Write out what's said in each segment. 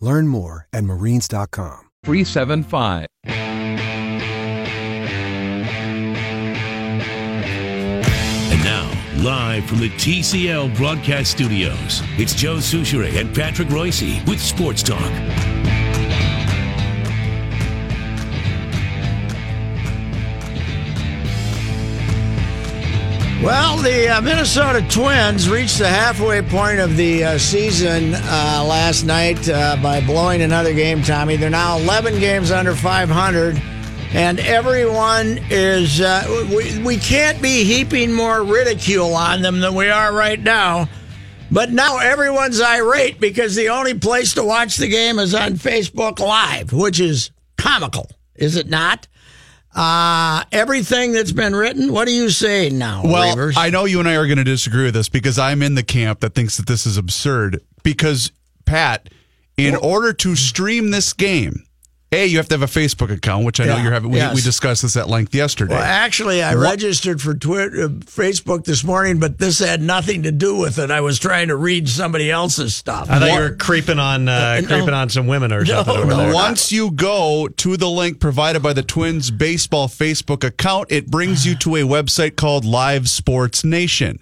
Learn more at marines.com. 375. And now, live from the TCL broadcast studios, it's Joe Soucheray and Patrick Reusse with Sports Talk. Well, the uh, Minnesota Twins reached the halfway point of the uh, season uh, last night uh, by blowing another game, Tommy. They're now 11 games under 500, and everyone is. Uh, we, we can't be heaping more ridicule on them than we are right now. But now everyone's irate because the only place to watch the game is on Facebook Live, which is comical, is it not? Uh, everything that's been written, what do you say now? Well, Reavers? I know you and I are going to disagree with this because I'm in the camp that thinks that this is absurd. Because, Pat, in order to stream this game, A, you have to have a Facebook account, which I know Yeah, you're having. We, yes. we discussed this at length yesterday. Well, actually, I What- registered for Twitter, uh, Facebook this morning, but this had nothing to do with it. I was trying to read somebody else's stuff. I thought you were creeping on uh, no. creeping on some women or something over no. there. Once you go to the link provided by the Twins baseball Facebook account, it brings you to a website called Live Sports Nation.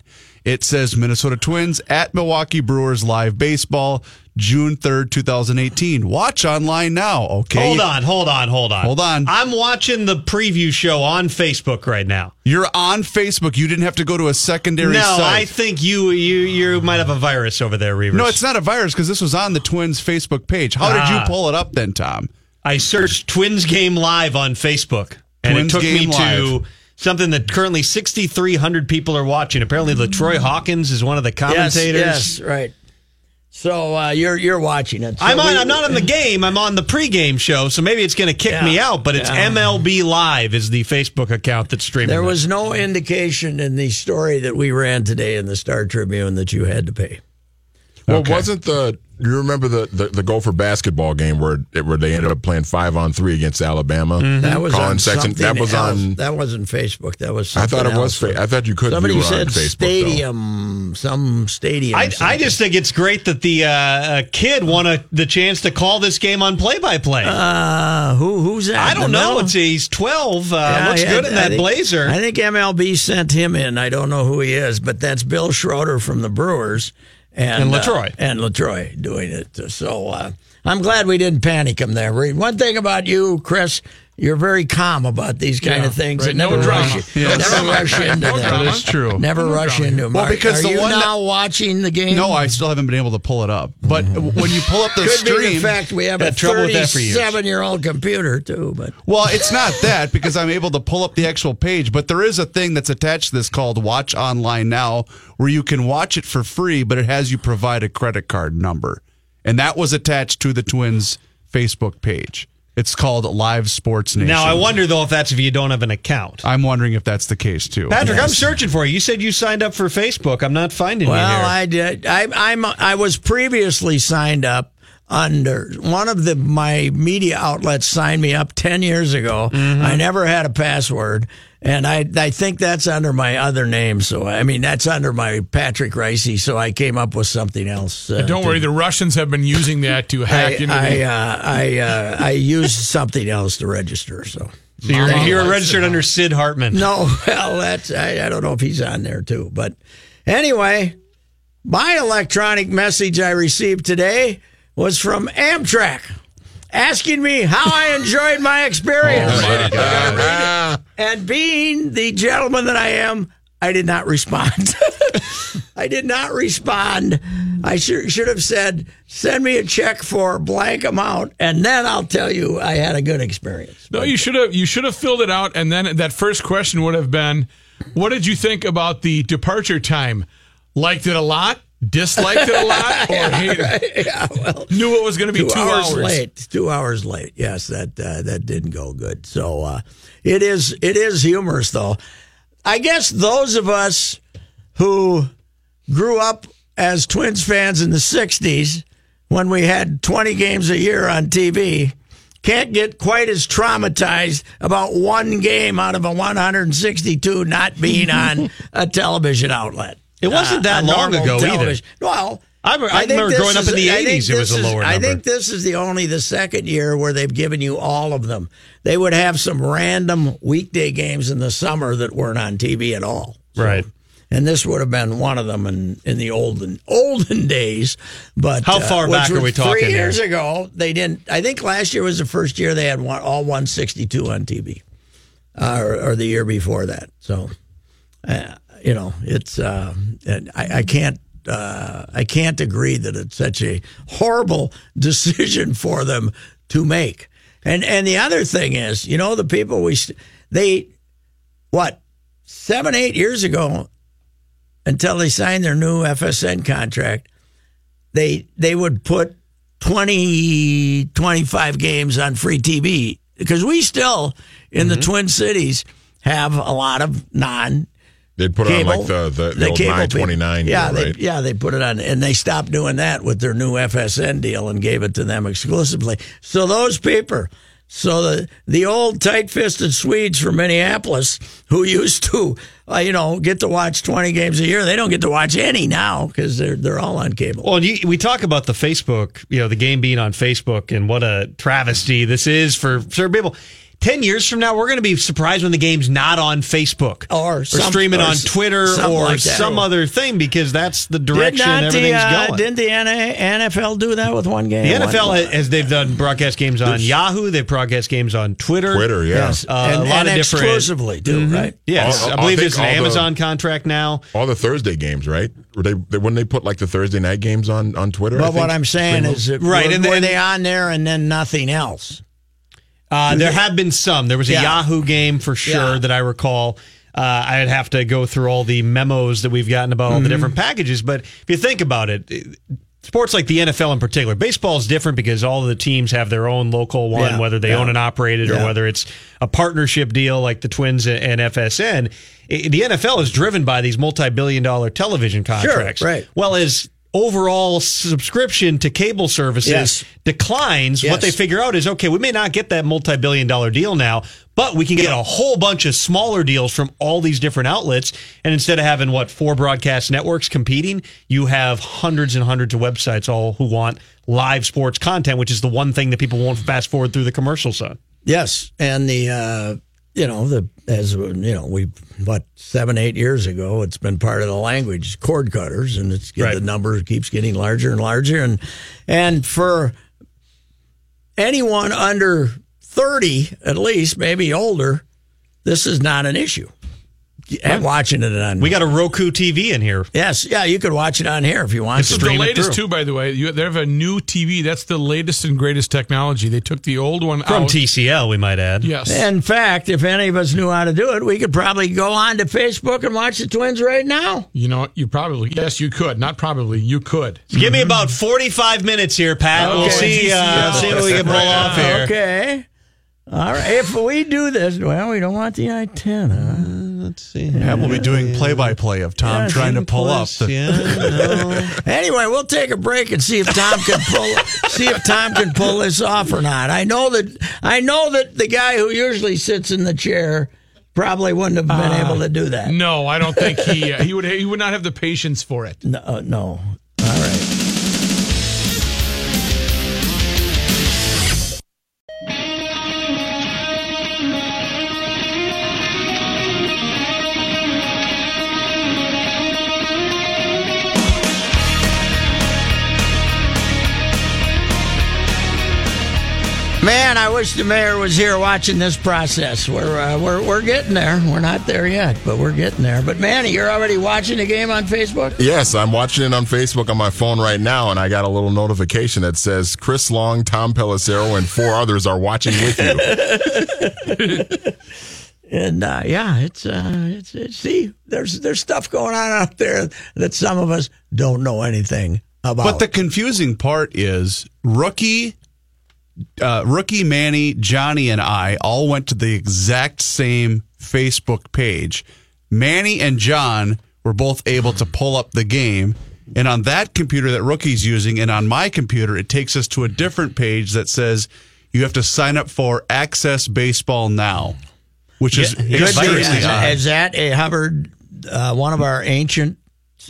It says Minnesota Twins at Milwaukee Brewers live baseball, June 3rd, 2018. Watch online now, okay? Hold on, hold on, hold on. Hold on. I'm watching the preview show on Facebook right now. You're on Facebook. You didn't have to go to a secondary no, site. I think you you you might have a virus over there, Reavers. no, it's not a virus because this was on the Twins Facebook page. How did you Ah. pull it up then, Tom? I searched Twins game live on Facebook, and Twins it took me Game to Live. Something that currently 6,300 people are watching. Apparently, LaTroy Hawkins is one of the commentators. Yes, yes, right. So uh, you're you're watching it. So I'm on. we- I'm not on the game. I'm on the pregame show, so maybe it's going to kick Yeah. me out. But it's Yeah. MLB Live is the Facebook account that's streaming. There this. was no indication in the story that we ran today in the Star Tribune that you had to pay. Well, wasn't the you remember the, the the Gopher basketball game where where they ended up playing five on three against Alabama? That was Collin on Sexton. That was else. on. That wasn't Facebook. That was. I thought it was. else. Fa- I thought you could Somebody view it said on Facebook. stadium, some stadium. I, I just think it's great that the uh, uh, kid won a, the chance to call this game on play by play. Uh, who who's that? I don't know. It's he's 12. Uh, Yeah, looks yeah, good in I that think- blazer. I think MLB sent him in. I don't know who he is, but that's Bill Schroeder from the Brewers and, And uh, LaTroy. and LaTroy doing it. So uh, I'm glad we didn't panic him there. Reed. One thing about you, Chris, you're very calm about these kind Yeah, of things. right. and never No drama. rush, you, Yes. never rush into No them. That is true. Never No rush drama. into them. Well, Are- because are the you one that- now watching the game? No, I still haven't been able to pull it up. But mm-hmm. when you pull up the Could be the fact we have a Had trouble with that for years. 37 year old computer too, but Well, it's not that because I'm able to pull up the actual page, but there is a thing that's attached to this called Watch Online Now where you can watch it for free, but it has you provide a credit card number. And that was attached to the Twins Facebook page. It's called Live Sports Nation. now, I wonder, though, if that's if you don't have an account. I'm wondering if that's the case too. Patrick, I'm searching for you. You said you signed up for Facebook. I'm not finding you Well. I did. I, I'm. I was previously signed up under one of the my media outlets signed me up ten years ago. Mm-hmm. I never had a password, and I I think that's under my other name. So I mean that's under my Patrick Reusse. So I came up with something else. Uh, Don't to- worry, the Russians have been using that to I hack into I the. uh, I, uh, I used something else to register. So. so you're, you're registered under Sid Hartman. No, well, that's I, I don't know if he's on there too, but anyway, my electronic message I received today was from Amtrak. asking me how I enjoyed my experience. Oh, my And being the gentleman that I am, I did not respond. I did not respond. I should should have said, "Send me a check for blank amount, and then I'll tell you I had a good experience." No, you should have you should have filled it out, and then that first question would have been, "What did you think about the departure time? Liked it a lot, disliked it a lot, or hated? it? yeah, well, Knew it was going to be two, two, hours, hours. late. Two hours late. Yes, that uh, that didn't go good. So uh, it is it is humorous though. I guess those of us who grew up as Twins fans in the '60s, when we had 20 games a year on TV, can't get quite as traumatized about one game out of a 162 not being on a television outlet. It wasn't that a long ago either. Well, I remember- I remember growing up in the I 80s, it was a is- lower I think this is the only the second year where they've given you all of them. They would have some random weekday games in the summer that weren't on TV at all. So- Right. And this would have been one of them in, in the olden olden days. But How uh, far which back are we talking Three here? years ago, they didn't. I think last year was the first year they had one, all 162 on TV, uh, or, or the year before that. So, uh, you know, it's uh, and I, I can't uh, I can't agree that it's such a horrible decision for them to make. And and the other thing is, you know, the people we they what seven eight years ago until they signed their new FSN contract, they they would put 20, 25 games on free TV because we still in the Twin Cities have a lot of non They put cable. on like the the, the, old cable nine twenty nine. people. Yeah, deal, right? they, yeah, they put it on, and they stopped doing that with their new FSN deal and gave it to them exclusively. So those people, so the the old tight fisted Swedes from Minneapolis who used to, uh, you know, get to watch twenty games a year, they don't get to watch any now because they're they're all on cable. Well, you, we talk about the Facebook, you know, the game being on Facebook and what a travesty this is for certain people. Ten years from now, we're going to be surprised when the game's not on Facebook Or some- streaming or on Twitter or like some other thing because that's the Did direction not the, everything's uh, going. Didn't the N- NFL do that with one game? the One- NFL, has they've done broadcast games on Yahoo, they've broadcast games on Twitter. Twitter, yeah. Yes, Uh, and, a lot and of different- exclusively too, right? Yes, All- I I believe think there's an all the- Amazon contract now. All the Thursday games, right? Were they, they when they put like the Thursday night games on on Twitter? I But what? I'm saying is, them? Right, were, and were they on there and then nothing else? Uh, there have been some. There was a Yeah. Yahoo game for sure Yeah. that I recall. Uh, I'd have to go through all the memos that we've gotten about all Mm-hmm. the different packages. But if you think about it, sports like the NFL in particular, baseball is different because all of the teams have their own local one, Yeah. whether they own and operate it or whether it's a partnership deal like the Twins and FSN. The NFL is driven by these multi-billion dollar television contracts. right. Well, as overall subscription to cable services Yes. declines, what they figure out is okay, we may not get that multi billion dollar deal now, but we can get a whole bunch of smaller deals from all these different outlets. And instead of having what four broadcast networks competing, you have hundreds and hundreds of websites all who want live sports content, which is the one thing that people won't fast forward through the commercials on. Yes, and the uh, you know the as you know we what seven eight years ago it's been part of the language cord cutters and it's Right. the number keeps getting larger and larger and and for anyone under thirty at least maybe older this is not an issue. And watching it on We got a Roku TV in here. yes yeah you could watch it on here if you want This to. is the stream it latest through. too, by the way. You, they have a new TV. That's the latest and greatest technology. They took the old one out. From out. TCL, we might add. Yes. In fact, if any of us knew how to do it, we could probably go on to Facebook and watch the Twins right now. you know, you probably yes, you could. Not probably, you could. Give me about 45 minutes here, Pat. We'll see, uh, see what we can pull off here. Okay. All right. If we do this, well, we don't want the antenna. Let's see. Yeah, we'll be doing play by play of Tom Yeah, trying to pull up. The, Yeah, no. Anyway, we'll take a break and see if Tom can pull see if Tom can pull this off or not. I know that I know that the guy who usually sits in the chair probably wouldn't have been able to do that. No, I don't think he uh, he would he would not have the patience for it. No, uh, no. Wish the mayor was here watching this process. We're uh, we're we're getting there. We're not there yet, but we're getting there. But Manny, you're already watching the game on Facebook. Yes, I'm watching it on Facebook on my phone right now, and I got a little notification that says Chris Long, Tom Pelissero, and four others are watching with you. And uh, yeah, it's, uh, it's it's see, there's there's stuff going on out there that some of us don't know anything about. But the confusing part is rookie, uh, rookie Manny, Johnny, and I all went to the exact same Facebook page. Manny and John were both able to pull up the game. And on that computer that rookie's using, and on my computer, it takes us to a different page that says you have to sign up for Access Baseball Now, which is Yeah, Could be- extremely is, that a Hubbard, uh, one of our ancient?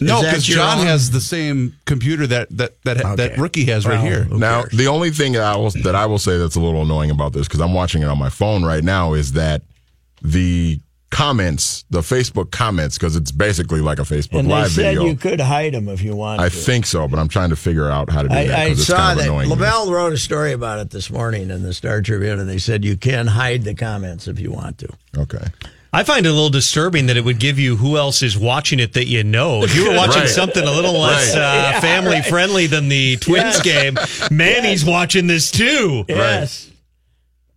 No, is that because John own? has the same computer that that that, that rookie has right Well, here. Now, cares? the only thing that I will that I will say that's a little annoying about this because I'm watching it on my phone right now is that the comments, the Facebook comments, because it's basically like a Facebook And they live said video. you could hide them if you want. I to. think so, but I'm trying to figure out how to do that I, I 'cause it's saw kind of that annoying. La Velle wrote a story about it this morning in the Star Tribune, and they said you can hide the comments if you want to. Okay. I find it a little disturbing that it would give you who else is watching it that you know. If you were watching Right. something a little less Right. uh, family friendly than the Twins game, Manny's watching this too. Yes.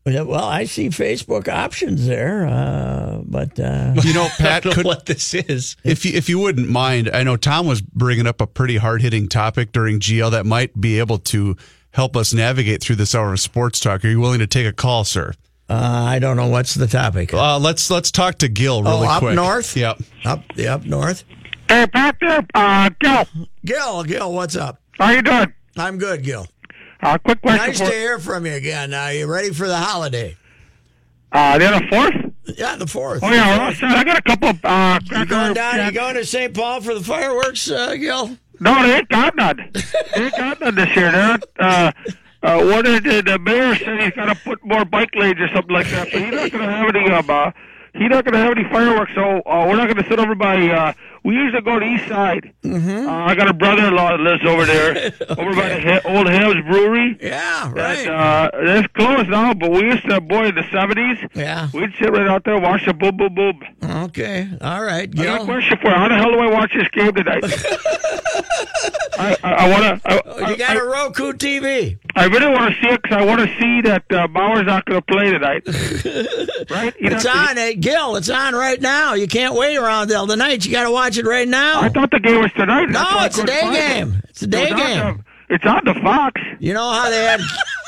Yeah, Well, I see Facebook options there, uh, but uh, You know, I Pat don't know could what this is. If you, if you wouldn't mind, I know Tom was bringing up a pretty hard hitting topic during GL that might be able to help us navigate through this hour of sports talk. Are you willing to take a call, sir? Uh, I don't know what's the topic. Uh, let's let's talk to Gil really oh, up quick. north. Yep. up the up north. Hey, Pat there, uh, Gil, Gil, Gil, what's up? how you doing? I'm good, Gil. Uh, quick question Nice for, to hear from you again. Are you ready for the holiday? uh, the other fourth? Yeah, the fourth. Oh, yeah, well, I got a couple, uh, You going down? cracker- You going to St. Paul for the fireworks, uh, Gil? No, they ain't got none. they ain't got none this year. They're not, uh, what is it? The mayor said he's to put more bike lanes or something like that, but he's not going to have any, um, uh, he's not going to have any fireworks, so, uh, we're not going to sit over by, uh, we used to go to East Side. Mm-hmm. Uh, I got a brother-in-law that lives over there, over by the Old Hamm's Brewery. Yeah, right. uh, that's closed now, but we used to, boy, in the 70s, Yeah. we'd sit right out there, watch the boom, boom, boom. Okay. All right, I got a Gil. question for you. How the hell do I watch this game tonight? I, I, I want to. I, You got I, a Roku TV. I really want to see it because I want to see that uh, Bauer's not going to play tonight. right? You It's know, on, hey, Gil. It's on right now. You can't wait around till the night. You got to watch it right now. I thought the game was tonight. No, it's a day it. game. It's a day It's on game. the- It's on the Fox. You know how they had,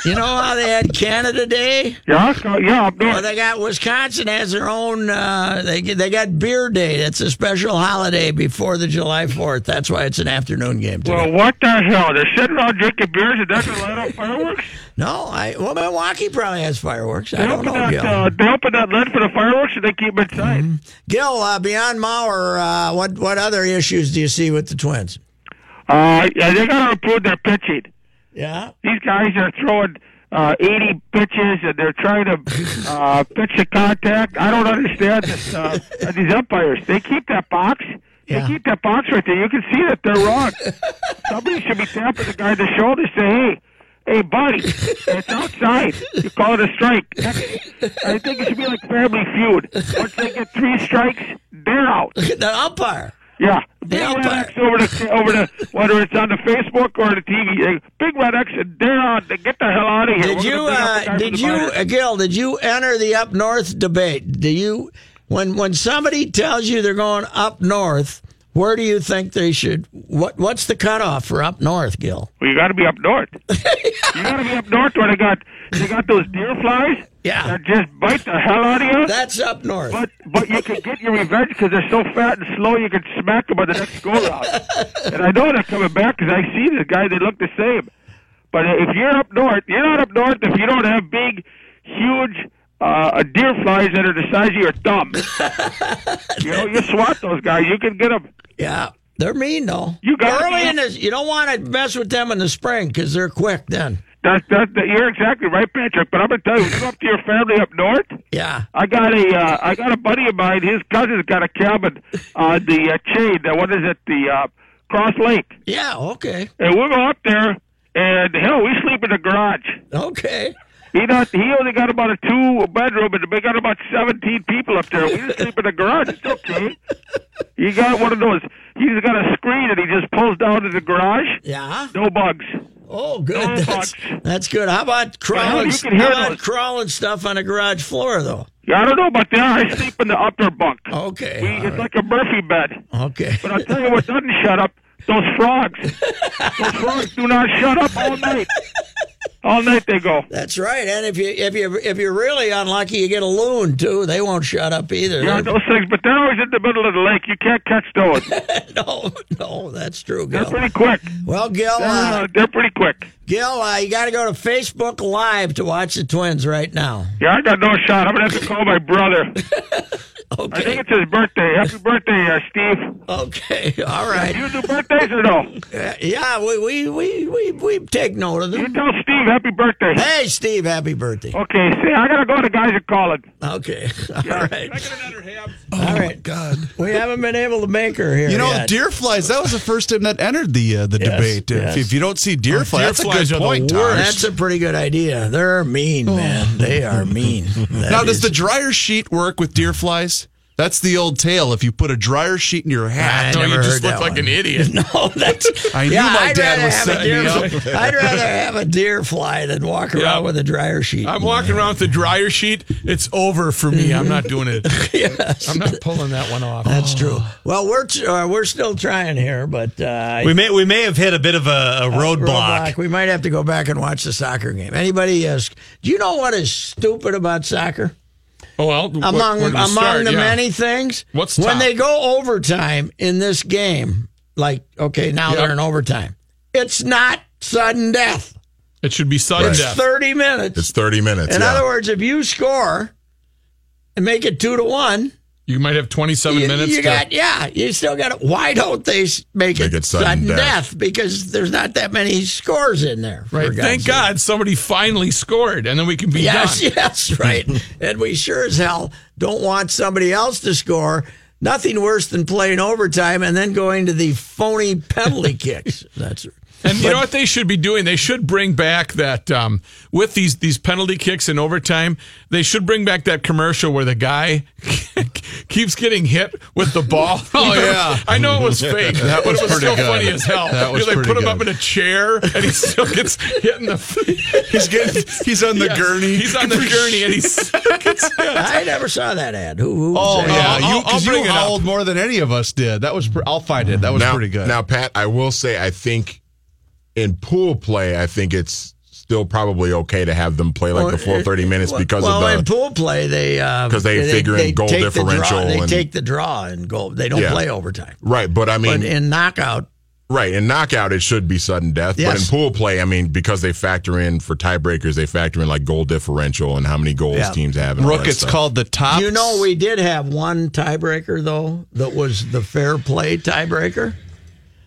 you know how they had Canada Day. Yeah, so- yeah, up Well, they got Wisconsin has their own. Uh, they they got Beer Day. That's a special holiday before the July Fourth. That's why it's an afternoon game. Today. Well, what the hell? They're sitting around drinking beers and going light off fireworks? no, I well Milwaukee probably has fireworks. I They don't open, know, that, Gil. uh, they open that lid for the fireworks and they keep it inside. Gil, uh, beyond Mauer, uh, what what other issues do you see with the Twins? Uh, yeah, they got to improve their pitching. Yeah. these guys are throwing uh, 80 pitches and they're trying to uh, pitch the contact. I don't understand this, uh, these umpires. They keep that box. Yeah. They keep that box right there. You can see that they're wrong. Somebody should be tapping the guy on the shoulder. Say, hey. Hey, buddy, it's outside. You call it a strike. I think it should be like Family Feud. Once they get three strikes, they're out. the umpire. Yeah, Big Yeah, Red X over the over the whether it's on the Facebook or the TV. uh, Big Red X, they're on. Get the hell out of here. Did We're you, gonna bring up the guy uh, did you, uh, Gil? Did you enter the up north debate? Do you, when when somebody tells you they're going up north, where do you think they should? What what's the cutoff for up north, Gil? Well, you got to be up north. you got to be up north where they got they got those deer flies. Yeah. that just bite the hell out of you. That's up north. but but you can get your revenge because they're so fat and slow. You can smack them on the next go round. and I know they're coming back because I see the guy. They look the same. But if you're up north, you're not up north if you don't have big, huge uh, deer flies that are the size of your thumb. you know, you swat those guys. You can get them. Yeah, they're mean though. You gotta early in this. You don't want to mess with them in the spring because they're quick then. That's that. that you're exactly right, Patrick. But I'm gonna tell you, you up to your family up north. Yeah. I got a uh, I got a buddy of mine. His cousin's got a cabin on the uh, chain. Uh, what is it? The uh, Cross Lake. Yeah. Okay. And we'll go up there, and hell, we sleep in the garage. Okay. He not. He only got about a two bedroom, and they got about seventeen people up there. We just sleep in the garage. It's okay. He got one of those. He's got a screen, and he just pulls down to the garage. Yeah. No bugs. Oh, good. No That's, bugs. that's good. How about crawling? you can hear How about those. crawling stuff on the garage floor, though? Yeah, I don't know about that. I sleep in the upper bunk. Okay. We, it's right. like a Murphy bed. Okay. But I'll tell you what doesn't shut up. Those frogs. Those frogs do not shut up all night. All night they go. That's right. And if you if you if you're really unlucky, you get a loon too. They won't shut up either. Yeah, those things, but they're always in the middle of the lake. You can't catch those. no, no, that's true, They're pretty quick. Well, Gil, They're, uh, they're pretty quick. Gil, uh, you got to go to Facebook Live to watch the Twins right now. Yeah, I got no shot. I'm gonna have to call my brother. I think Okay. it's his birthday. Happy birthday, uh, Steve. Okay. All right. You do birthdays or no? Uh, yeah, we, we we we we take note of You them. tell Steve happy birthday. Hey, Steve, happy birthday. Okay, see, I gotta go. The guys are calling. Okay. All right. Oh, All right. God. We haven't been able to make her here. You know, yet. deer flies. That was the first time that entered the uh, the Yes, debate. If- yes. If, you don't see deer fly, deer that's a flies good are the point. Tom. That's a pretty good idea. They're mean, man. They are mean. That Now, does the dryer sheet work with deer flies? That's the old tale. If you put a dryer sheet in your hat, I No, never you just heard look that like one. an idiot. No, that's. I knew yeah, my I'd dad rather was have a setting me deer. I'd rather have a deer fly than walk around Yeah. with a dryer sheet. I'm walking around with the dryer sheet. It's over for me. I'm not doing it. yes, I'm not pulling that one off. that's true. Well, we're uh, we're still trying here, but uh, We may we may have hit a bit of a, a roadblock. We might have to go back and watch the soccer game. Anybody? Uh, do you know what is stupid about soccer? Oh well, among where do we among start? the Yeah. many things. What's when they go overtime in this game? Like, okay, now Yep. they're in overtime. It's not sudden death. It should be sudden It's death. thirty minutes. It's 30 minutes. in yeah. other words, if you score and make it two to one, You might have 27 you, minutes. you to, got yeah, you still got it. Why don't they make, Make it, it sudden sudden, death. death. Because there's not that many scores in there. right. God's Thank sake. God somebody finally scored, and then we can be Yes, done. yes, yes, right. and we sure as hell don't want somebody else to score. Nothing worse than playing overtime and then going to the phony penalty kicks. That's And you know what they should be doing? They should bring back that um, with these these penalty kicks in overtime. They should bring back that commercial where the guy keeps getting hit with the ball. Oh, yeah. I know it was fake, That but was it was pretty still good. funny as hell. That was You know, they pretty put him good. up in a chair and he still gets hit in the. he's getting he's on the Yes, gurney. He's on the gurney and he's. I never saw that ad. Who? who Oh was that? yeah, I'll- you I'll because you bring it up. howled more than any of us did. That was pre- I'll find it. That was now, pretty good. Now, Pat, I will say, I think in pool play, I think it's still probably okay to have them play like the full 30 minutes because well, in of the. pool play, they uh, 'Cause they figure in goal take the draw- differential They and- take the draw and goal. They don't Yeah. play overtime. Right, but I mean, But in knockout, right, in knockout, it should be sudden death. But in pool play, I mean, because they factor in for tiebreakers, they factor in like goal differential and how many goals Yeah. teams have. And Rook, it's stuff. called the top. you know, we did have one tiebreaker though that was the fair play tiebreaker.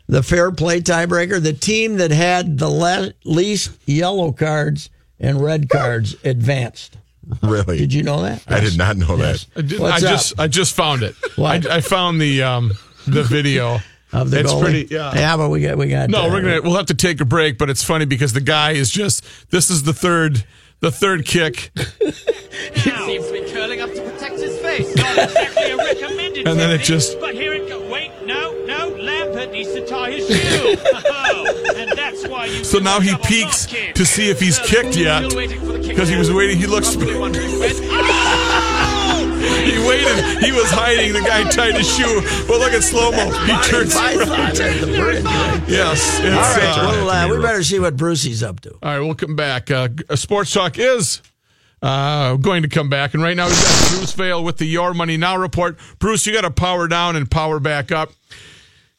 The fair play tiebreaker. The team that had the le- least yellow cards and red cards advanced. Really? Did you know that? I did not know Yes. I, did, I just I just found it. I, I found the um the video. Of the it's goalie? pretty. Yeah. Yeah, but we got we got. No, uh, we're gonna we'll have to take a break, but it's funny because the guy is just this is the third the third kick, Seems to be curling up to protect his face. Not exactly a recommended and then it just But here it goes. Wait, no, no. Needs to tie his shoe. Oh, and that's why you. so now he double peeks knock to see if he's kicked yet still waiting for the kick because he was waiting. He looks. Probably wondering! He waited. He was hiding. The guy tied his shoe. But look at slow mo. He turns around. at the bridge. right? Yes. It's, All right, uh, well, uh, we better see what Brucey's up to. All right, we'll come back. Uh, uh, Sports Talk is uh, going to come back. And right now we've got Bruce Vail with the Your Money Now report. Bruce, you got to power down and power back up.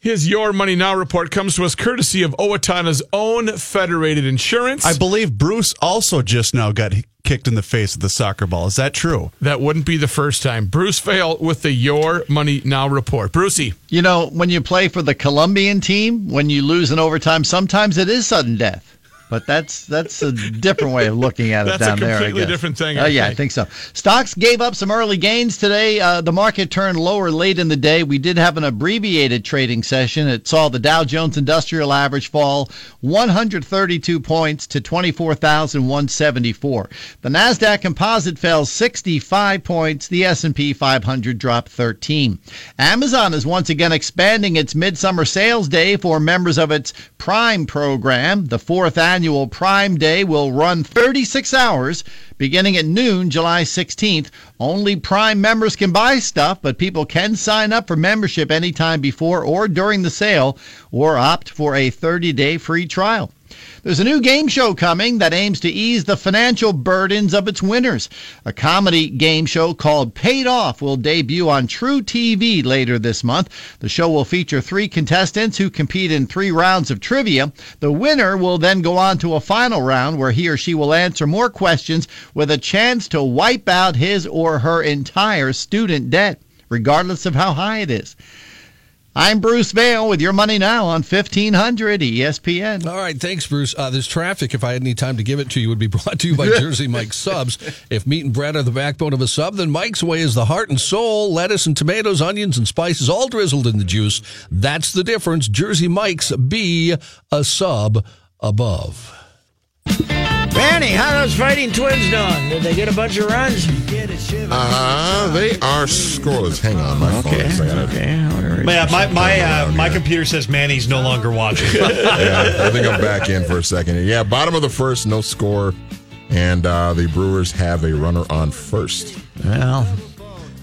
His Your Money Now report comes to us courtesy of Owatonna's own Federated Insurance. I believe Bruce also just now got kicked in the face with the soccer ball. Is that true? that wouldn't be the first time. Bruce Vail with the Your Money Now report. Brucey, You know, when you play for the Colombian team, when you lose in overtime, sometimes it is sudden death. But that's that's a different way of looking at it That's a down there. I completely different thing, Uh, yeah, I think. so. Stocks gave up some early gains today. Uh, the market turned lower late in the day. We did have an abbreviated trading session. It saw the Dow Jones Industrial Average fall 132 points to 24,174. The Nasdaq Composite fell 65 points. The S&P 500 dropped 13. Amazon is once again expanding its midsummer sales day for members of its Prime program. The fourth annual Prime Day will run 36 hours beginning at noon July 16th. Only Prime members can buy stuff, but people can sign up for membership anytime before or during the sale or opt for a 30-day free trial. There's a new game show coming that aims to ease the financial burdens of its winners. A comedy game show called Paid Off will debut on truTV later this month. The show will feature three contestants who compete in three rounds of trivia. The winner will then go on to a final round where he or she will answer more questions with a chance to wipe out his or her entire student debt, regardless of how high it is. I'm Bruce Vail with your money now on E 1500 ESPN. All right, thanks, Bruce. Uh, this traffic, if I had any time to give it to you, would be brought to you by Jersey Mike's Subs. If meat and bread are the backbone of a sub, then Mike's Way is the heart and soul. Lettuce and tomatoes, onions and spices, all drizzled in the juice. That's the difference. Jersey Mike's be a sub above. Manny, how are those fighting twins doing? Did they get a bunch of runs? Uh, huh. they are scoreless. Hang on, my phone. is- I Okay. Yeah, my my uh, my computer says Manny's no longer watching. yeah, I think I'm back in for a second. Yeah, bottom of the first, no score, and uh, the Brewers have a runner on first. Well,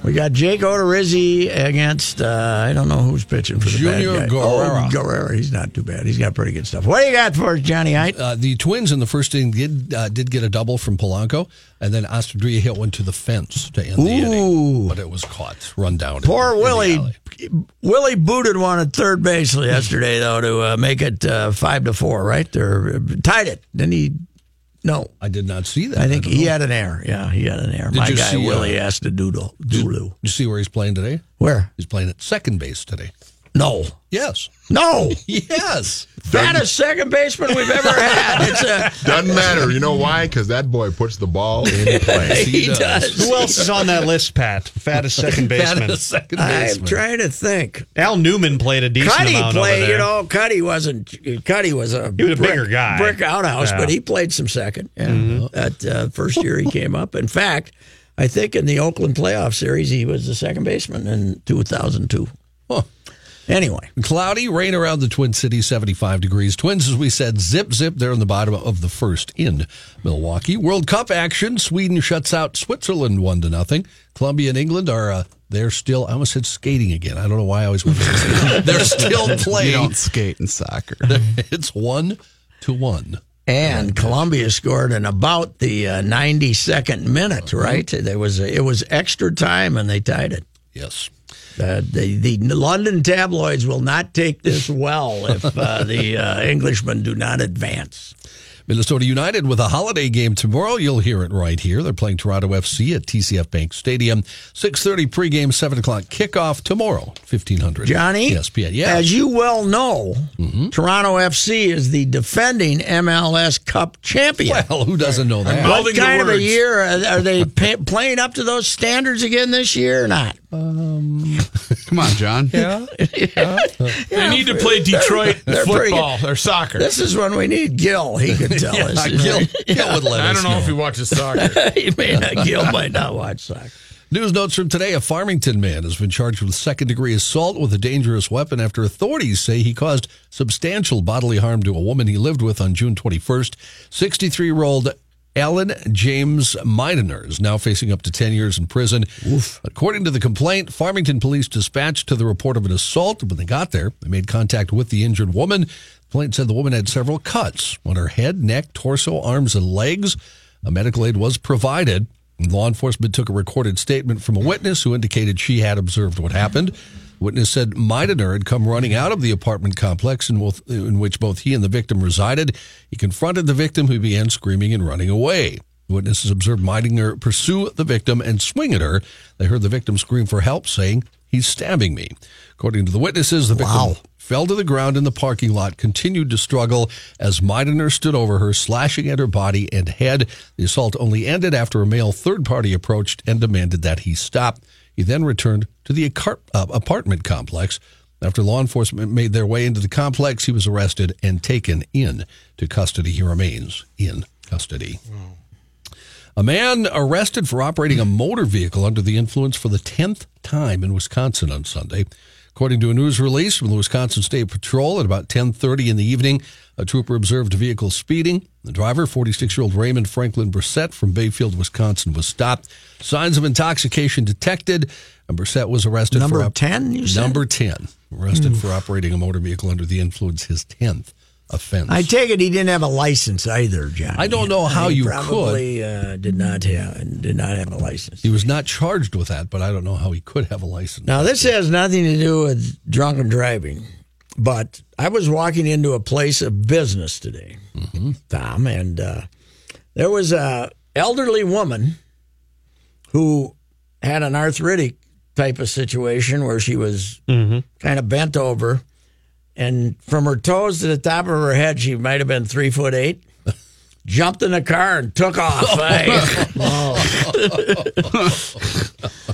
we got Jake Odorizzi against uh, I don't know who's pitching for the Junior bad guy. Guerrera. Oh, Guerrera. He's not too bad. He's got pretty good stuff. What do you got for us, Johnny? I Uh, the Twins in the first inning did uh, did get a double from Polanco, and then Astudillo hit one to the fence to end the inning, but it was caught, run down. poor in Willie. alley. Willie booted one at third base yesterday though to uh, make it uh, five to four. Right or uh, tied it. Then he no. I did not see that. I think don't he know. had an error. Yeah, he had an error. Did My you guy see, uh, Willie Astudillo. Doodle. Did you see where he's playing today? Where? He's playing at second base today. No. Yes. No. Yes. Fattest second baseman we've ever had. It's a Doesn't matter. You know why? Because that boy puts the ball in play. he does. Who else is on that list, Pat? Fattest second baseman. Fattest second baseman. I'm baseman. trying to think. Al Newman played a decent Cuddy amount over played, there. you know, Cuddy wasn't, Cuddy was a, He was a brick, bigger guy. brick outhouse, Yeah. but he played some second. Yeah. That uh, first year he came up. In fact, I think in the Oakland playoff series, he was the second baseman in 2002. Anyway, Cloudy, rain around the Twin Cities, 75 degrees. Twins, as we said, zip, zip there in the bottom of the first in Milwaukee. World Cup action. Sweden shuts out Switzerland 1 to nothing. Colombia and England are, uh, they're still, I almost said skating again. I don't know why I always want to say skating. They're still You playing. don't skate in soccer. It's 1 to 1. and Colombia scored in about the uh, 92nd minute, right? There was a, it was extra time, and they tied it. Yes. Uh, the the London tabloids will not take this well if uh, the uh, Englishmen do not advance. Minnesota United with a holiday game tomorrow. You'll hear it right here. They're playing Toronto FC at TCF Bank Stadium. 6.30 pregame, 7 o'clock kickoff tomorrow, 1500. Johnny, ESPN. Yeah. as you well know, Toronto FC is the defending MLS Cup champion. well, who doesn't know that? what kind of a year are, are they pay, playing up to those standards again this year or not? Um, Come on, John. Yeah. They need to play Detroit they're pretty football or soccer. This is when we need Gil. He can tell us. Gil, Gil would let I us don't know if he watches soccer. he may not. Gil might not watch soccer. News notes from today. A Farmington man has been charged with second degree assault with a dangerous weapon after authorities say he caused substantial bodily harm to a woman he lived with on June 21st. 63 year old Alan James Midener is now facing up to 10 years in prison. According to the complaint, Farmington police dispatched to the report of an assault. When they got there, they made contact with the injured woman. The complaint said the woman had several cuts on her head, neck, torso, arms, and legs. A medical aid was provided. Law enforcement took a recorded statement from a witness who indicated she had observed what happened. Witness said Midener had come running out of the apartment complex in, both, in which both he and the victim resided. He confronted the victim, who began screaming and running away. Witnesses observed Midener pursue the victim and swing at her. They heard the victim scream for help, saying He's stabbing me. According to the witnesses, the victim Wow. fell to the ground in the parking lot, continued to struggle as Meidener stood over her, slashing at her body and head. The assault only ended after a male third party approached and demanded that he stop. He then returned to the uh, apartment complex. After law enforcement made their way into the complex, he was arrested and taken in to custody. He remains in custody. A man arrested for operating a motor vehicle under the influence for the 10th time in Wisconsin on Sunday. According to a news release from the Wisconsin State Patrol at about 10:30 in the evening, a trooper observed a vehicle speeding. The driver, 46-year-old Raymond Franklin Brissett from Bayfield, Wisconsin, was stopped. Signs of intoxication detected, and Brissett was arrested Number for op- 10, you said? Hmm. Number 10, arrested for operating a motor vehicle under the influence, his 10th offense. I take it he didn't have a license either, John. I don't know how he you probably, uh, did not have did not have a license. He was not charged with that, but I don't know how he could have a license. Now this has nothing to do with drunken driving, but I was walking into a place of business today, Tom, and uh, there was a elderly woman who had an arthritic type of situation where she was kind of bent over, and from her toes to the top of her head, she might have been three foot eight. Jumped in the car and took off.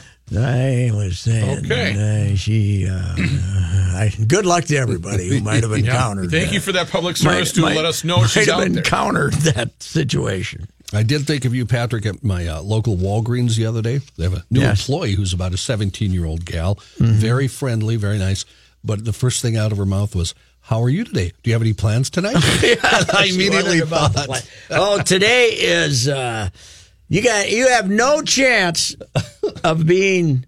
I was saying, Okay. uh, she. Uh, I, good luck to everybody who might have encountered. Thank that. you for that public Might- service to might- let us know might she's have out there. encountered that situation. I did think of you, Patrick, at my uh, local Walgreens the other day. They have a new Yes. employee who's about a 17 year old gal, very friendly, very nice. But the first thing out of her mouth was, How are you today? Do you have any plans tonight? I immediately Wondered about the thought. Oh, today is uh, you got you have no chance of being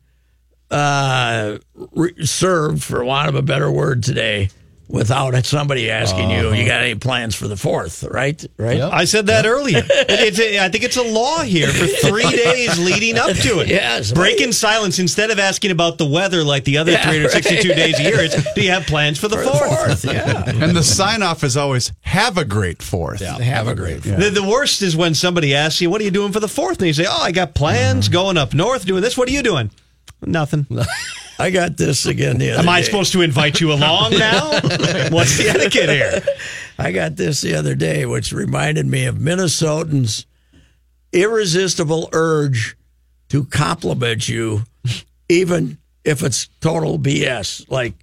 uh, re- served, for want of a better word, today without somebody asking you, you got any plans for the fourth? Right, right. I said that earlier. It- it's a, I think it's a law here for three days leading up to it. Yes. Breaking silence instead of asking about the weather like the other Yeah, 362 right. days a year. It's, do you have plans for the For the fourth? fourth, yeah. And the sign off is always have a great fourth. Have a great. The, the worst is when somebody asks you, "What are you doing for the fourth? And you say, "Oh, I got plans Mm-hmm. going up north, doing this. What are you doing?" Nothing. I got this again the other Am I day. supposed to invite you along now? What's the etiquette here? I got this the other day, which reminded me of Minnesotans' irresistible urge to compliment you, even if it's total BS. Like,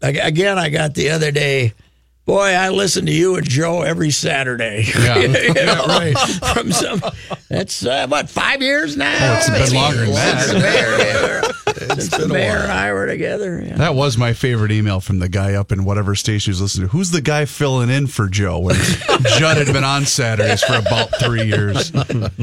again, I got the other day. Boy, I listen to you and Joe every Saturday. Yeah. You know, right. From some, that's uh, what five years now. Oh, it's been longer than that. Since the mayor, since the mayor and I were together. Yeah. That was my favorite email from the guy up in whatever station he was listening to. Who's the guy filling in for Joe when Judd had been on Saturdays for about three years?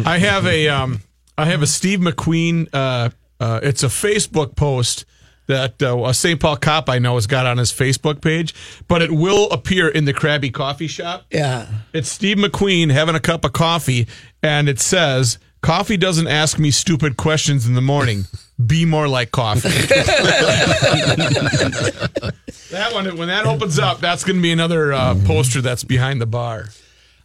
I have a um, I have a Steve McQueen. Uh, uh, it's a Facebook post that uh, a St. Paul cop I know has got on his Facebook page, but it will appear in the Krabby Coffee Shop. Yeah. It's Steve McQueen having a cup of coffee, and it says, "Coffee doesn't ask me stupid questions in the morning. Be more like coffee." that one, when that opens up, that's going to be another uh, poster that's behind the bar.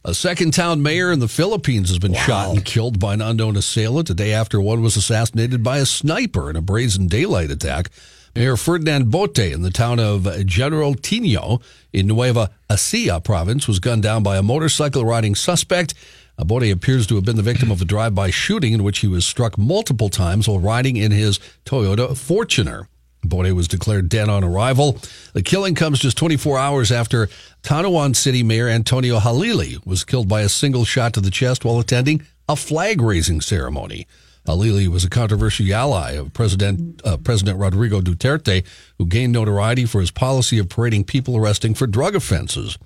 A second town mayor in the Philippines has been shot and killed by an unknown assailant a day after one was assassinated by a sniper in a brazen daylight attack. Mayor Ferdinand Bote in the town of General Tino in Nueva Ecija province was gunned down by a motorcycle riding suspect. Bote appears to have been the victim of a drive-by shooting in which he was struck multiple times while riding in his Toyota Fortuner. Bote was declared dead on arrival. The killing comes just 24 hours after Tanauan City Mayor Antonio Halili was killed by a single shot to the chest while attending a flag raising ceremony. Halili was a controversial ally of President uh, President Rodrigo Duterte, who gained notoriety for his policy of parading people arresting for drug offenses.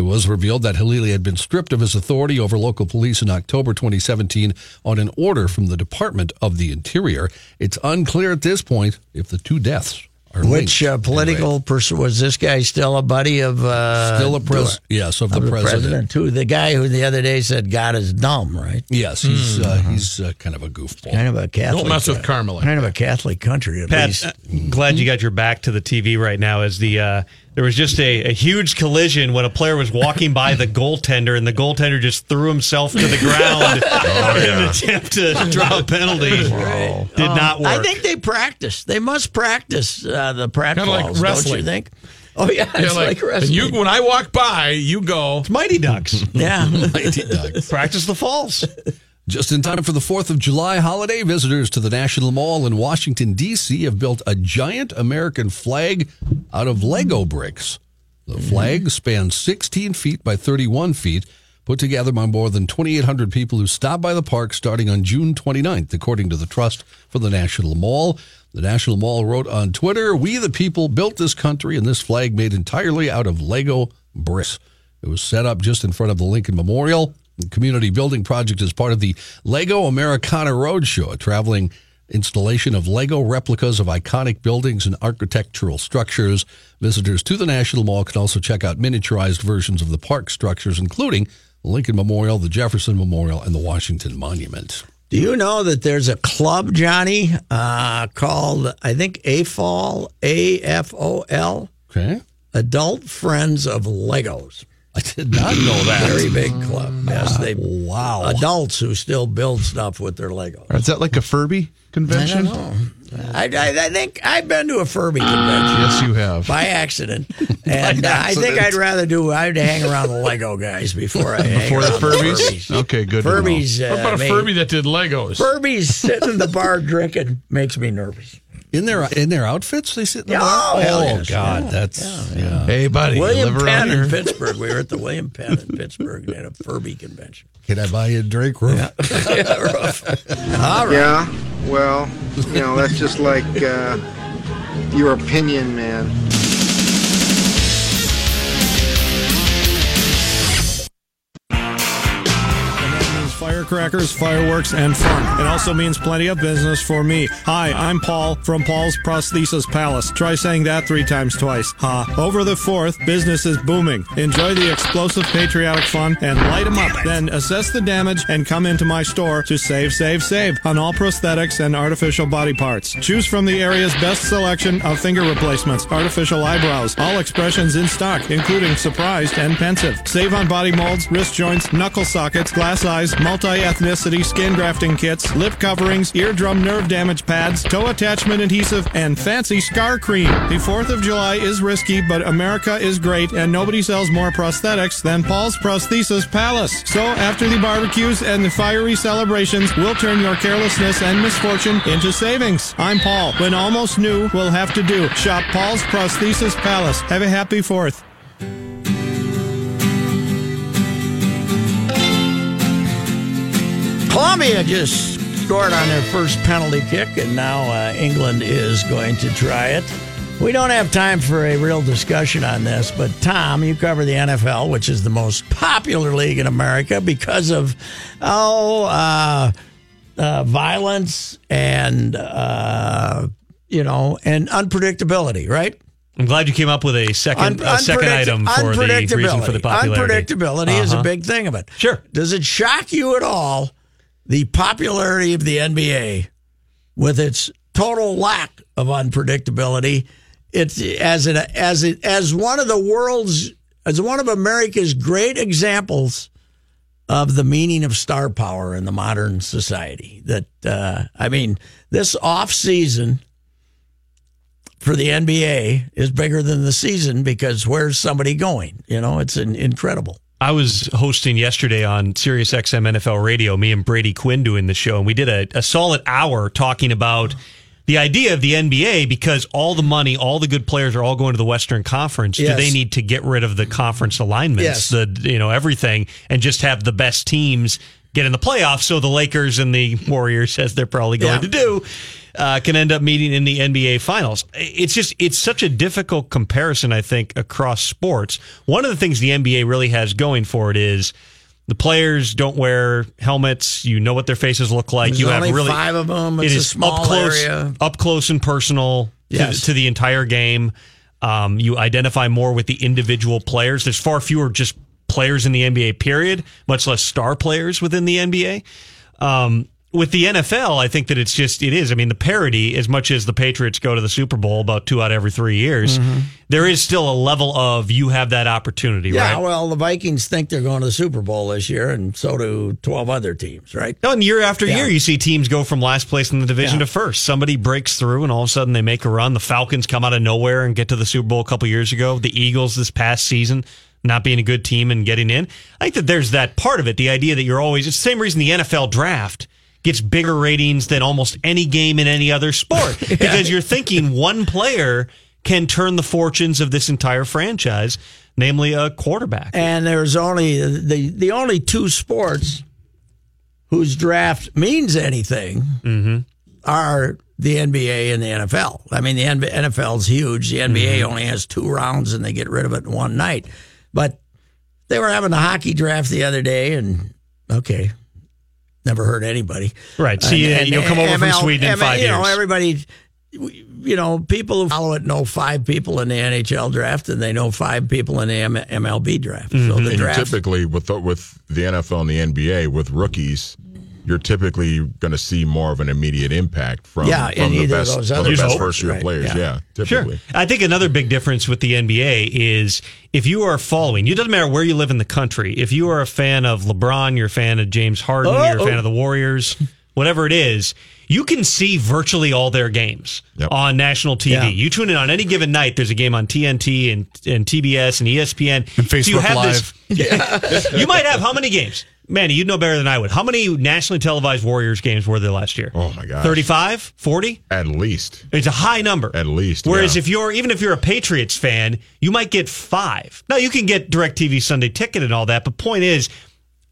It was revealed that Halili had been stripped of his authority over local police in October 2017 on an order from the Department of the Interior. It's unclear at this point if the two deaths are Which linked uh, political any way. person was this guy? Still a buddy of uh, Still a pres- yes, of the president. too. The guy who the other day said God is dumb, right? Yes, he's uh, he's uh, kind of a goofball. Kind of a Catholic. Don't mess with Carmel like Kind of a Catholic country, at Pat, least. uh, glad you got your back to the TV right now as the uh, There was just a, a huge collision when a player was walking by the goaltender, and the goaltender just threw himself to the ground in an attempt to draw a penalty. Did not work. I think they practice. They must practice uh, the Kinda like pratfalls, don't you think? Oh yeah, Yeah, it's like, and wrestling. you when I walk by, you go. Mighty Ducks. yeah. Mighty Ducks. Practice the falls. Just in time for the 4th of July holiday, visitors to the National Mall in Washington, D.C. have built a giant American flag out of Lego bricks. The mm-hmm. flag spans 16 feet by 31 feet, put together by more than 2,800 people who stopped by the park starting on June 29th, according to the Trust for the National Mall. The National Mall wrote on Twitter, We the people built this country, and this flag made entirely out of Lego bricks. It was set up just in front of the Lincoln Memorial. Community building project is part of the Lego Americana Roadshow, a traveling installation of Lego replicas of iconic buildings and architectural structures. Visitors to the National Mall can also check out miniaturized versions of the park structures, including the Lincoln Memorial, the Jefferson Memorial, and the Washington Monument. Do you know that there's a club, Johnny, uh, called I think AFOL, A F O L, Okay. Adult Friends of Legos. I did not know that. Very big club. Yes, they Wow. adults who still build stuff with their Legos. Is that like a Furby convention? I don't know. I, I, I think I've been to a Furby convention Yes, you have. by accident, and uh, I think I'd rather do. I'd hang around the Lego guys before I hang For the around Furbies? Okay, good. to know. Furbies. Uh, What about a may- Furby that did Legos? Furbies sitting in the bar drinking makes me nervous. In their in their outfits, they sit in the Yeah, bar? oh, hell oh yes. God, Yeah, that's yeah. Hey, buddy, you William live around Penn in. Pittsburgh. We were at the William Penn in Pittsburgh. They had a Furby convention. Can I buy you a drink? Roof? yeah, rough. All right. Yeah, well, you know, that's just like uh, your opinion, man. Firecrackers, fireworks, and fun. It also means plenty of business for me. Hi, I'm Paul from Paul's Prosthesis Palace. Try saying that three times twice. Ha. Over the 4th, business is booming. Enjoy the explosive patriotic fun and light 'em up. Then assess the damage and come into my store to save, save, save on all prosthetics and artificial body parts. Choose from the area's best selection of finger replacements, artificial eyebrows, all expressions in stock, including surprised and pensive. Save on body molds, wrist joints, knuckle sockets, glass eyes, multi-ethnicity skin grafting kits, lip coverings, eardrum nerve damage pads, toe attachment adhesive, and fancy scar cream. The 4th of July is risky, but America is great, and nobody sells more prosthetics than Paul's Prosthesis Palace. So after the barbecues and the fiery celebrations, we'll turn your carelessness and misfortune into savings. I'm Paul. When almost new we'll have to do. Shop Paul's Prosthesis Palace. Have a happy 4th. Colombia just scored on their first penalty kick, and now uh, England is going to try it. We don't have time for a real discussion on this, but Tom, you cover the NFL, which is the most popular league in America because of oh uh, uh, violence and uh, you know and unpredictability, right? I'm glad you came up with a second Un- a second item for the reason for the popularity. Unpredictability is a Uh-huh. big thing of it. Sure. Does it shock you at all the popularity of the NBA with its total lack of unpredictability? It's as an as it as one of the world's as one of America's great examples of the meaning of star power in the modern society. That uh, I mean, this off season for the NBA is bigger than the season because where's somebody going? You know, it's an, incredible. I was hosting yesterday on Sirius XM NFL Radio, me and Brady Quinn doing the show, and we did a, a solid hour talking about the idea of the NBA because all the money, all the good players are all going to the Western Conference. Yes. Do they need to get rid of the conference alignments, Yes. the you know everything, and just have the best teams get in the playoffs? So the Lakers and the Warriors, as they're probably going Yeah. to do, uh, can end up meeting in the NBA Finals. It's just it's such a difficult comparison, I think, across sports. One of the things the NBA really has going for it is. The players don't wear helmets. You know what their faces look like. There's you have really five of them. It's a is small up close, area. up close and personal to, to the entire game. Um, you identify more with the individual players. There's far fewer just players in the NBA. Period. Much less star players within the NBA. Um, with the NFL, I think that it's just it is. I mean, the parity, as much as the Patriots go to the Super Bowl about two out of every three years, mm-hmm. there is still a level of you have that opportunity, Yeah, right? well, the Vikings think they're going to the Super Bowl this year, and so do 12 other teams, right? No, and year after Yeah. year, you see teams go from last place in the division Yeah. to first. Somebody breaks through, and all of a sudden they make a run. The Falcons come out of nowhere and get to the Super Bowl a couple years ago. The Eagles this past season, not being a good team and getting in. I think that there's that part of it. The idea that you're always, it's the same reason the NFL draft gets bigger ratings than almost any game in any other sport because you're thinking one player can turn the fortunes of this entire franchise, namely a quarterback. And there's only the the only two sports whose draft means anything Mm-hmm. are the NBA and the NFL. I mean, the NFL's huge. The NBA Mm-hmm. only has two rounds, and they get rid of it in one night. But they were having the hockey draft the other day, and okay, never hurt anybody. Right. So you- you'll come over from Sweden in five you know, everybody. You know, people who follow it know five people in the NHL draft, and they know five people in the M- MLB draft. So Mm-hmm. the And draft typically with the, with the NFL and the NBA with rookies, you're typically going to see more of an immediate impact from, Yeah, from the either of best, those from other the best first year right, players. yeah. Yeah, typically. Sure. I think another big difference with the NBA is if you are following, it doesn't matter where you live in the country. If you are a fan of LeBron, you're a fan of James Harden, Oh, you're a fan oh. of the Warriors, whatever it is, you can see virtually all their games on national TV. Yeah. You tune in on any given night, there's a game on TNT and, and TBS and ESPN. And So you Facebook have Live. This, you might have how many games? Manny, you'd know better than I would. How many nationally televised Warriors games were there last year? Oh my god. 35? 40? At least. It's a high number. At least. Whereas yeah. if you're even if you're a Patriots fan, you might get five. Now you can get DirecTV Sunday Ticket and all that, but point is,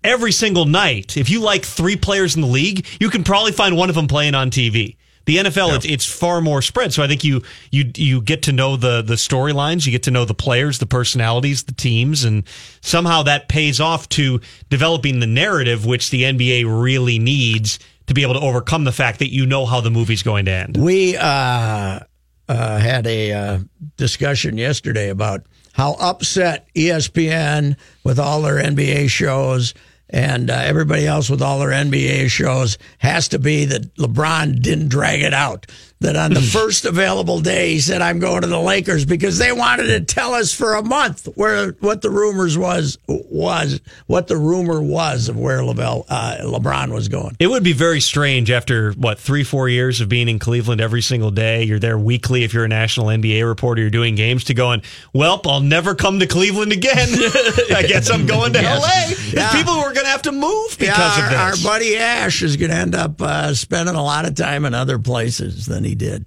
every single night, if you like three players in the league, you can probably find one of them playing on TV. The NFL, it's, it's far more spread, so I think you you you get to know the the storylines, you get to know the players, the personalities, the teams, and somehow that pays off to developing the narrative, which the NBA really needs to be able to overcome the fact that you know how the movie's going to end. We uh, uh, had a uh, discussion yesterday about how upset ESPN with all their NBA shows and uh, everybody else with all their NBA shows has to be that LeBron didn't drag it out. That on the first available day, he said, "I'm going to the Lakers" because they wanted to tell us for a month where what the rumors was was what the rumor was of where LeBron, uh, LeBron was going. It would be very strange after what three, four years of being in Cleveland every single day. You're there weekly. If you're a national NBA reporter, you're doing games to going. Welp, I'll never come to Cleveland again. I guess I'm going to Yes. LA. There's Yeah. people who are going to have to move because yeah, of our, this. our buddy Ash is going to end up uh, spending a lot of time in other places than he did.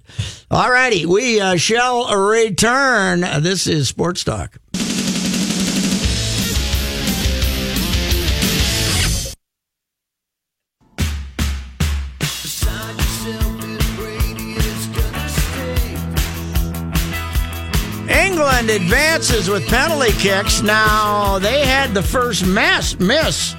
All righty, we uh, shall return. This is Sports Talk. England advances with penalty kicks. Now they had the first miss. Miss.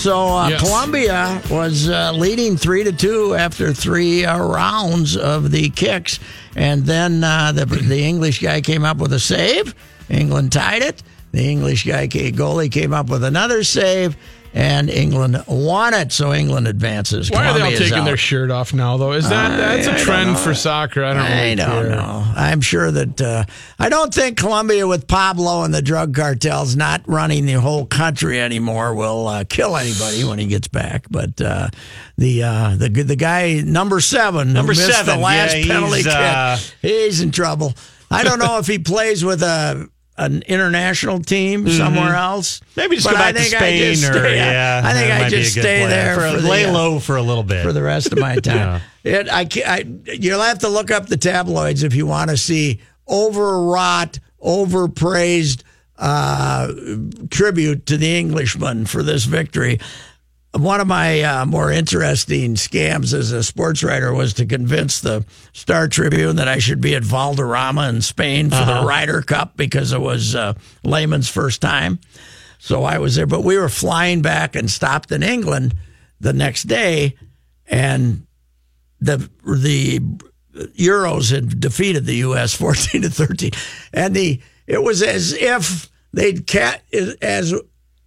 So uh, Yes. Colombia was uh, leading three to two after three uh, rounds of the kicks, and then uh, the the English guy came up with a save. England tied it. The English guy goalie came up with another save, and England won it. So England advances. Why are they all taking their shirt off now, though? Is that that's I a trend for soccer? I don't really I don't care. know. I'm sure that uh, I don't think Colombia with Pablo and the drug cartels not running the whole country anymore will uh, kill anybody when he gets back. But uh, the uh, the the guy number seven, who Number missed seven, the last yeah, penalty he's, kick, uh, he's in trouble. I don't know if he plays with a. An international team somewhere else. Mm-hmm. Maybe just But go back to Spain just or stay- yeah. I think I might be a just stay there for, for the, lay uh, low for a little bit for the rest of my time. it, I, I, you'll have to look up the tabloids if you want to see overwrought, overpraised uh, tribute to the Englishman for this victory. One of my uh, more interesting scams as a sports writer was to convince the Star Tribune that I should be at Valderrama in Spain for Uh-huh. the Ryder Cup because it was uh, Lehman's first time. So I was there, but we were flying back and stopped in England the next day, and the the Euros had defeated the U.S. fourteen to thirteen, and the it was as if they'd cat as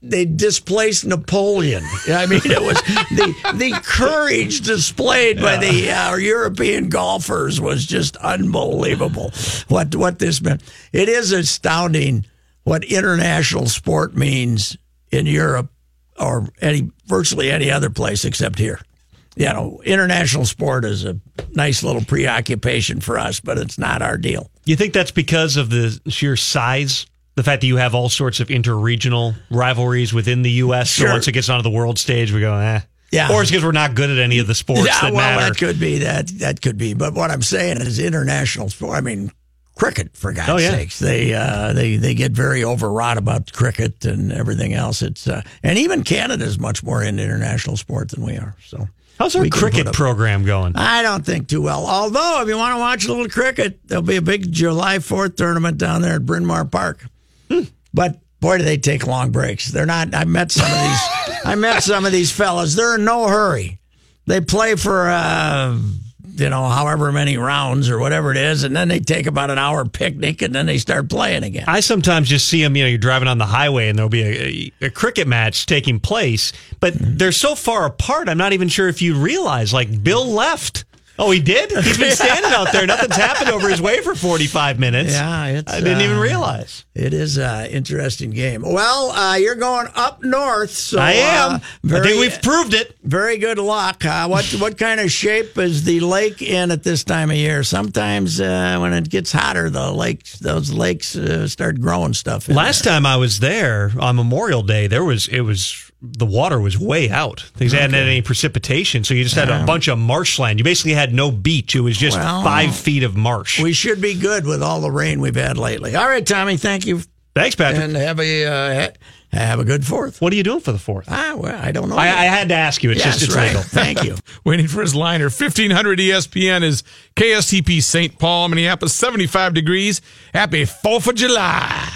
they displaced Napoleon. I mean, it was the the courage displayed by the uh, European golfers was just unbelievable. What what this meant. It is astounding what international sport means in Europe or any virtually any other place except here. You know, international sport is a nice little preoccupation for us, but it's not our deal. You think that's because of the sheer size? The fact that you have all sorts of interregional rivalries within the U.S. Sure. So once it gets onto the world stage, we go, eh. Yeah. Or it's because we're not good at any of the sports yeah, that well, matter. that could be that. That could be. But what I'm saying is international sport. I mean, cricket for God's Oh, yeah. sakes. They uh, they they get very overwrought about cricket and everything else. It's uh, and even Canada is much more into international sport than we are. So How's our cricket up- program going? I don't think too well. Although, if you want to watch a little cricket, there'll be a big July 4th tournament down there at Bryn Mawr Park. But boy, do they take long breaks. They're not. I met some of these. I met some of these fellas. They're in no hurry. They play for. Uh, you know, however many rounds or whatever it is, and then they take about an hour picnic, and then they start playing again. I sometimes just see them, you know, you're driving on the highway and there'll be a, a, a cricket match taking place, but Mm-hmm. they're so far apart, I'm not even sure if you realize, like, Bill left. Oh, he did? He's been standing out there. Nothing's happened over his way for 45 minutes. Yeah, it's, I didn't even uh, realize. It is an interesting game. Well, uh, you're going up north, so I am. Uh, I think we've proved it. Very good luck. Uh, what what kind of shape is the lake in at this time of year? Sometimes uh, when it gets hotter, the lakes those lakes uh, start growing stuff. In Last time I was there on Memorial Day, there was it was the water was way out. They hadn't had any precipitation, so you just had a bunch of marshland. You basically had no beach. It was just Well, five feet of marsh. We should be good with all the rain we've had lately. All right, Tommy. Thank you. Thanks, Patrick. And have a uh, have a good fourth. What are you doing for the fourth? Ah, well, I don't know. I, I had to ask you. It's Yes, just it's right. legal. Thank you. Waiting for his liner. 1500 ESPN is KSTP St. Paul, Minneapolis, 75 degrees. Happy 4th of July.